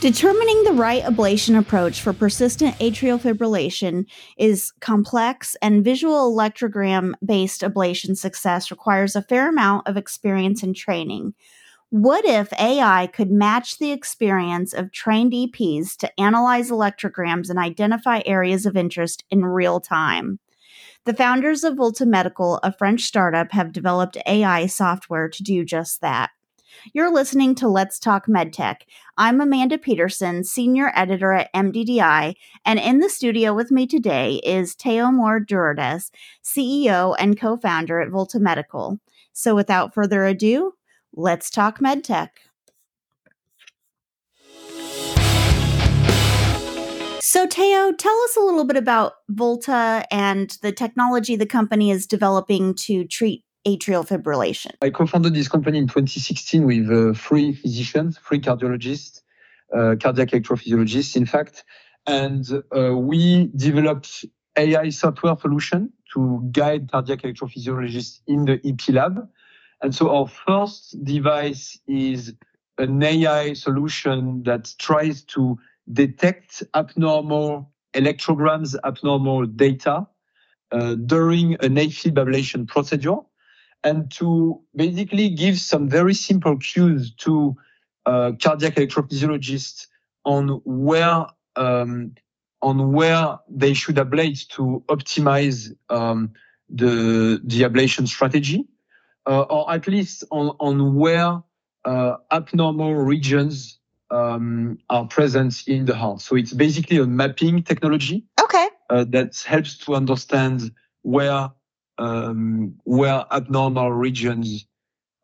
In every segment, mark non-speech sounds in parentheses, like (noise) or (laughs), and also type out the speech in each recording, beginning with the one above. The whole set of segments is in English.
Determining the right ablation approach for persistent atrial fibrillation is complex, and visual electrogram based ablation success requires a fair amount of experience and training. What if AI could match the experience of trained EPs to analyze electrograms and identify areas of interest in real time? The founders of Volta Medical, a French startup, have developed AI software to do just that. You're listening to Let's Talk MedTech. I'm Amanda Peterson, Senior Editor at MDDI, and in the studio with me today is Teo Mohr-Durdez, CEO and co founder at Volta Medical. So without further ado, let's talk MedTech. So, Teo, tell us a little bit about Volta and the technology the company is developing to treat atrial fibrillation? I co-founded this company in 2016 with uh, three physicians, three cardiologists, uh, cardiac electrophysiologists, in fact, and uh, we developed AI software solution to guide cardiac electrophysiologists in the EP lab. And so our first device is an AI solution that tries to detect abnormal electrograms, abnormal data uh, during an AFib ablation procedure and to basically give some very simple cues to uh, cardiac electrophysiologists on where um, on where they should ablate to optimize um, the the ablation strategy, uh, or at least on on where uh, abnormal regions um, are present in the heart. So it's basically a mapping technology. Okay. Uh, that helps to understand where um, where abnormal regions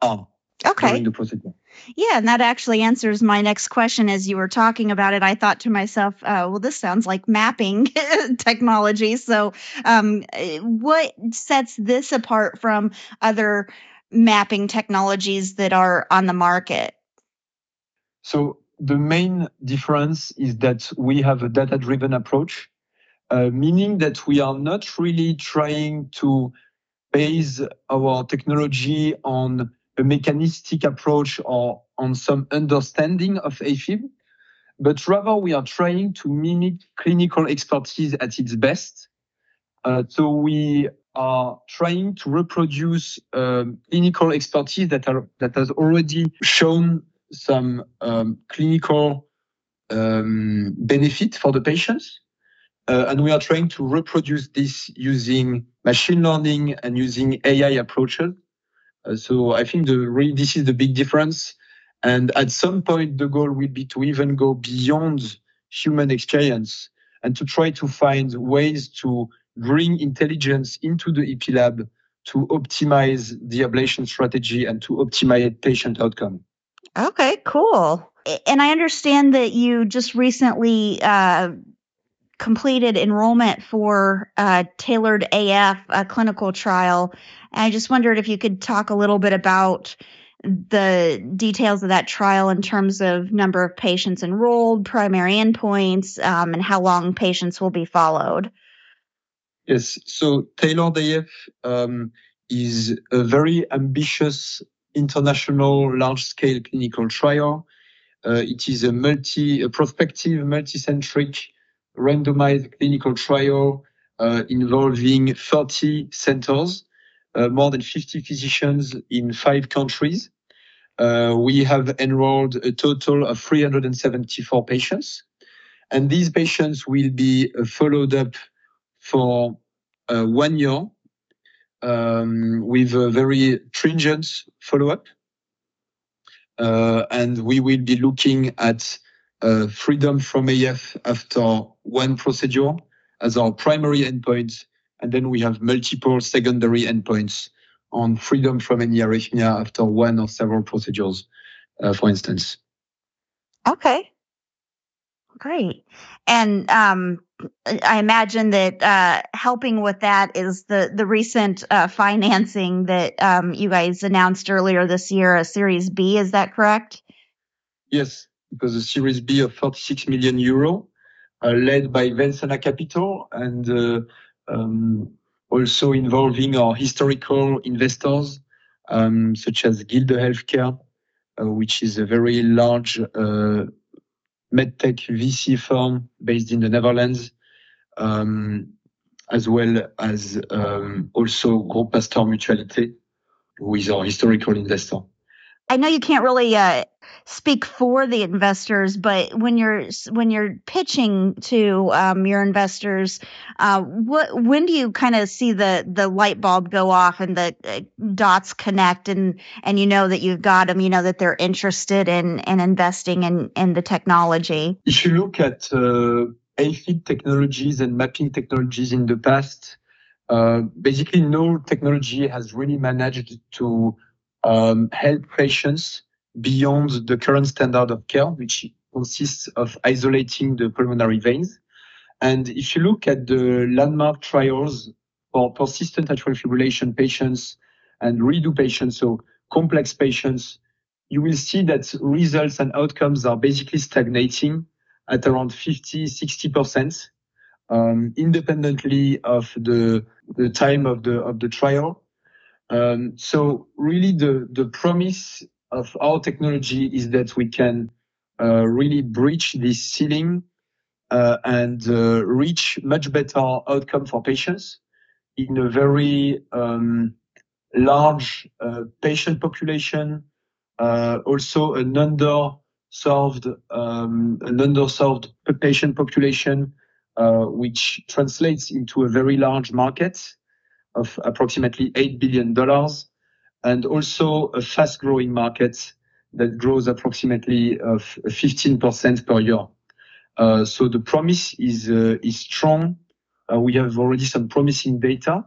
are okay. during the procedure. Yeah, and that actually answers my next question. As you were talking about it, I thought to myself, uh, well, this sounds like mapping (laughs) technology. So, um, what sets this apart from other mapping technologies that are on the market? So, the main difference is that we have a data driven approach, uh, meaning that we are not really trying to base our technology on a mechanistic approach or on some understanding of AFib, but rather we are trying to mimic clinical expertise at its best. Uh, so we are trying to reproduce um, clinical expertise that are that has already shown some um, clinical um, benefit for the patients. Uh, and we are trying to reproduce this using machine learning and using AI approaches. Uh, so I think the this is the big difference. And at some point, the goal will be to even go beyond human experience and to try to find ways to bring intelligence into the EP lab to optimize the ablation strategy and to optimize patient outcome. Okay, cool. And I understand that you just recently uh, completed enrollment for uh, Tailored AF, a clinical trial. And I just wondered if you could talk a little bit about the details of that trial in terms of number of patients enrolled, primary endpoints, um, and how long patients will be followed. Yes, so Tailored AF um, is a very ambitious international large-scale clinical trial. Uh, it is a multi, a prospective, multi-centric randomized clinical trial uh, involving 30 centers, uh, more than 50 physicians in five countries. Uh, we have enrolled a total of 374 patients, and these patients will be followed up for one year um, with a very stringent follow-up. And we will be looking at freedom from AF after one procedure as our primary endpoint, and then we have multiple secondary endpoints on freedom from any arrhythmia after one or several procedures, uh, for instance. Okay. Great. And um, I imagine that uh, helping with that is the the recent uh, financing that um, you guys announced earlier this year, a Series B. Is that correct? Yes, because the Series B of 46 million euro, uh, led by Vensana Capital and uh, um, also involving our historical investors, um, such as Gilde Healthcare, uh, which is a very large medtech VC firm based in the Netherlands, um, as well as um, also Groupe Pasteur Mutualité, who is our historical investor. I know you can't really uh, speak for the investors, but when you're when you're pitching to um, your investors, uh, what when do you kind of see the the light bulb go off and the uh, dots connect and and you know that you've got them, you know that they're interested in in investing in in the technology. If you look at uh, AFib technologies and mapping technologies in the past, uh, basically no technology has really managed to um, help patients beyond the current standard of care, which consists of isolating the pulmonary veins. And if you look at the landmark trials for persistent atrial fibrillation patients and redo patients, so complex patients, you will see that results and outcomes are basically stagnating at around 50, 60%, um, independently of the, the time of the, of the trial. Um, so really the, the promise of our technology is that we can uh, really breach this ceiling uh, and uh, reach much better outcome for patients in a very um, large patient population, also an underserved, um, an underserved patient population, which translates into a very large market of approximately $8 billion and also a fast-growing market that grows approximately of 15% per year. Uh, so the promise is uh, is strong. Uh, we have already some promising data,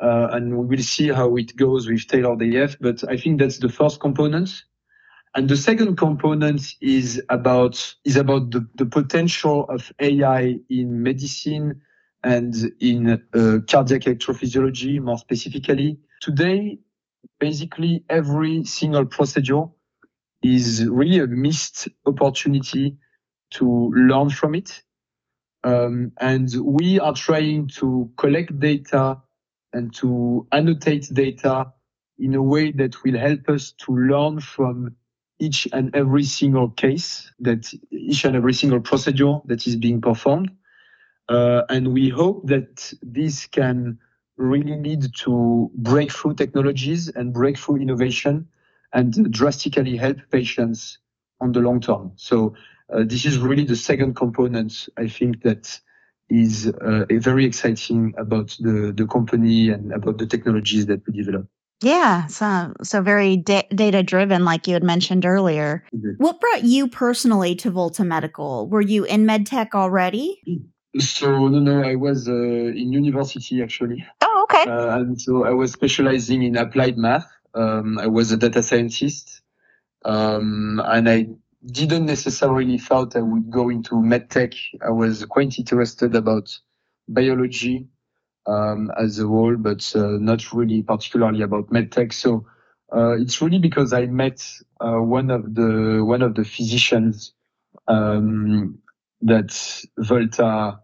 uh, and we will see how it goes with tailored AF. But I think that's the first component. And the second component is about is about the, potential of AI in medicine and in uh, cardiac electrophysiology more specifically. Today, basically every single procedure is really a missed opportunity to learn from it. Um, and we are trying to collect data and to annotate data in a way that will help us to learn from each and every single case that each and every single procedure that is being performed. Uh, and we hope that this can really lead to breakthrough technologies and breakthrough innovation and drastically help patients on the long term. So uh, this is really the second component I think that is uh, very exciting about the, the company and about the technologies that we develop. Yeah, so so very da- data driven, like you had mentioned earlier. Mm-hmm. What brought you personally to Volta Medical? Were you in medtech already? So no, no, I was uh, in university actually. Okay. Uh, and so I was specializing in applied math. Um, I was a data scientist, um, and I didn't necessarily thought I would go into medtech. I was quite interested about biology um, as a whole, but uh, not really particularly about medtech. So uh, it's really because I met uh, one of the one of the physicians um, that Volta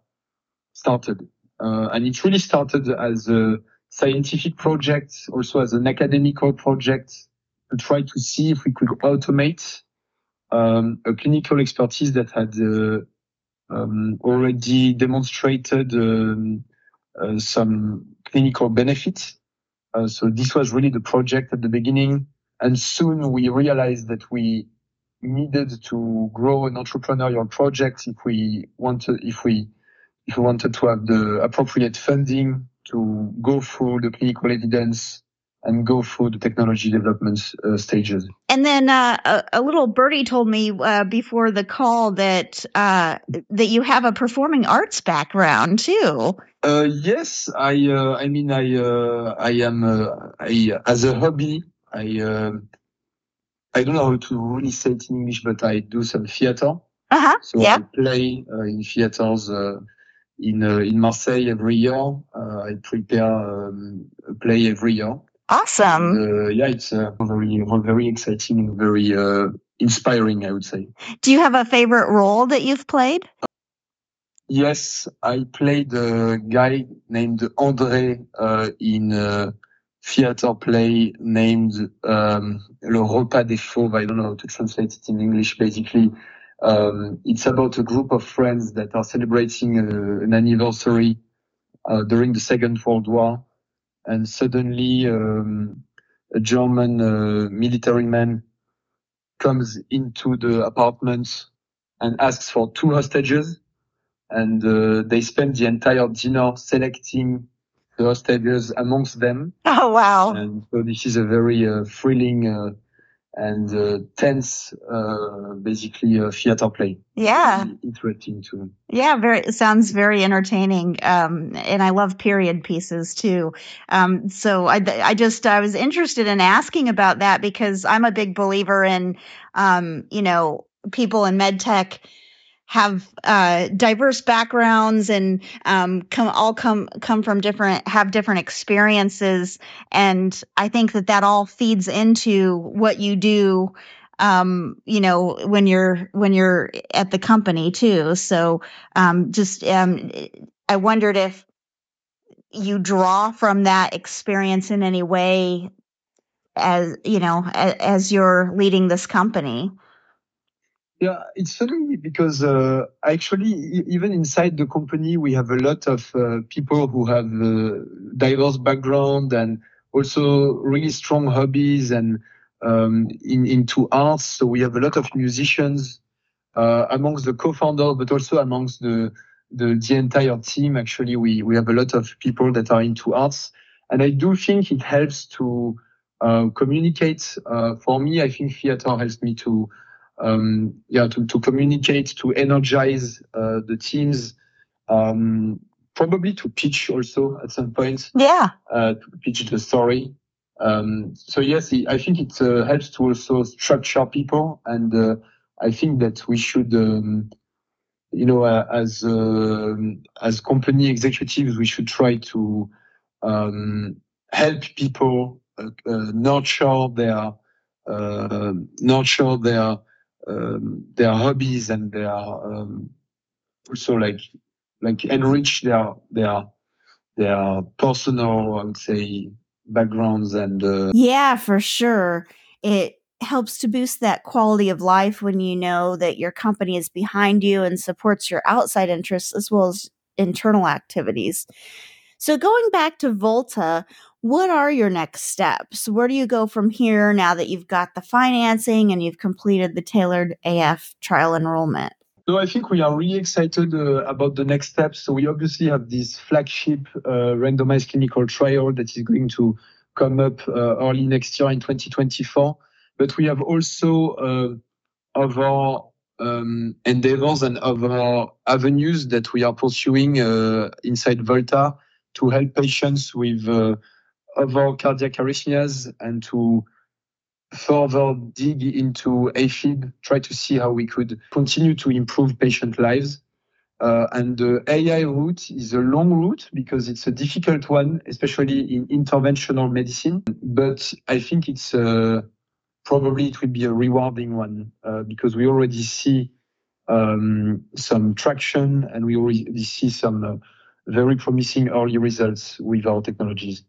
started. Uh, and it really started as a scientific project, also as an academical project to try to see if we could automate um, a clinical expertise that had uh, um, already demonstrated um, uh, some clinical benefits. Uh, so this was really the project at the beginning. And soon we realized that we needed to grow an entrepreneurial project if we wanted, if we if we wanted to have the appropriate funding to go through the clinical evidence and go through the technology development uh, stages. And then uh, a, a, little birdie told me uh, before the call that uh, that you have a performing arts background too. Uh, yes, I uh, I mean I I am I as a hobby I I don't know how to really say it in English, but I do some theater. Uh-huh. So yeah. I play in theaters in uh, in Marseille every year. Uh, I prepare um, a play every year. Awesome. And, uh, yeah, it's very very exciting and very inspiring, I would say. Do you have a favorite role that you've played? Yes, I played a guy named André uh, in a theater play named um, Le Repas des Fauves. I don't know how to translate it in English. Basically, Um, it's about a group of friends that are celebrating uh, an anniversary uh, during the Second World War, and suddenly um, a German uh, military man comes into the apartment and asks for two hostages, and uh, they spend the entire dinner selecting the hostages amongst them. (laughs) Oh wow! And so this is a very uh, thrilling uh, and uh, tense, uh, basically a theater play. Yeah, interesting too. Yeah, very sounds very entertaining, um, and I love period pieces too. Um, so I, I just I was interested in asking about that because I'm a big believer in, um, you know, people in med tech have uh, diverse backgrounds and um, come all come come from different have different experiences. And i think that that all feeds into what you do um, you know when you're when you're at the company too. So um, just um, i wondered if you draw from that experience in any way as you know as, as you're leading this company yeah, it's funny because uh, actually, even inside the company, we have a lot of uh, people who have uh, diverse background and also really strong hobbies and um, in, into arts. So we have a lot of musicians uh, amongst the co-founders, but also amongst the, the the entire team. Actually, we we have a lot of people that are into arts, and I do think it helps to uh, communicate. For me, I think theater helps me to um, yeah, to, to communicate, to energize uh, the teams, um, probably to pitch also at some point. Yeah. Uh, to pitch the story. Um, so yes, I think it uh, helps to also structure people, and uh, I think that we should, um, you know, uh, as uh, as company executives, we should try to um, help people nurture their nurture their um, their hobbies and their um, also like like enrich their their their personal I would say backgrounds and uh, yeah for sure. It helps to boost that quality of life when you know that your company is behind you and supports your outside interests as well as internal activities. So going back to volta what are your next steps? Where do you go from here now that you've got the financing and you've completed the tailored AF trial enrollment? So I think we are really excited uh, about the next steps. So we obviously have this flagship uh, randomized clinical trial that is going to come up uh, early next year in 2024. But we have also uh, other um, endeavors and other avenues that we are pursuing uh, inside Volta to help patients with uh, other cardiac arrhythmias and to further dig into AFib, try to see how we could continue to improve patient lives. Uh, and the AI route is a long route because it's a difficult one, especially in interventional medicine. But I think it's uh, probably it will be a rewarding one uh, because we already see um, some traction and we already see some uh, very promising early results with our technologies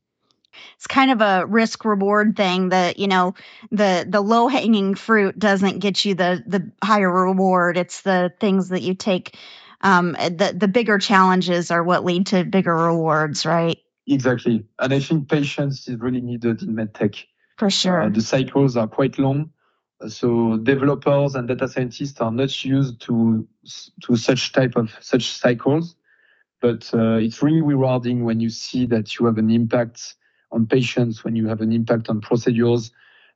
it's kind of a risk reward thing that you know the the low hanging fruit doesn't get you the the higher reward. It's the things that you take um the the bigger challenges are what lead to bigger rewards right? Exactly. And i think patience is really needed in medtech for sure. uh, the cycles are quite long. So developers and data scientists are not used to to such type of such cycles. But uh, it's really rewarding when you see that you have an impact on patients when you have an impact on procedures.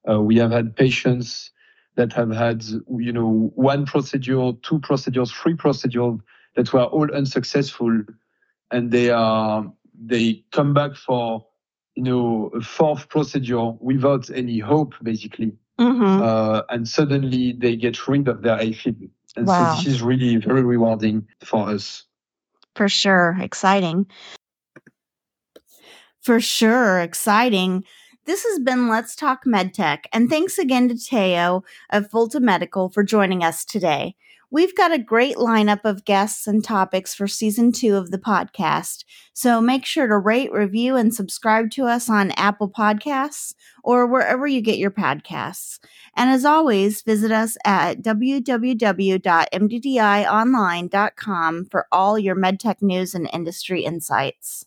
Uh, we have had patients that have had, you know, one procedure, two procedures, three procedures that were all unsuccessful, and they are they come back for, you know, a fourth procedure without any hope, basically, mm-hmm. uh, and suddenly they get rid of their AFib, and wow. so this is really very rewarding for us. For sure, exciting. For sure, exciting. This has been Let's Talk MedTech, and thanks again to Teo of Volta Medical for joining us today. We've got a great lineup of guests and topics for season two of the podcast, so make sure to rate, review, and subscribe to us on Apple Podcasts or wherever you get your podcasts. And as always, visit us at www.mddionline.com for all your medtech news and industry insights.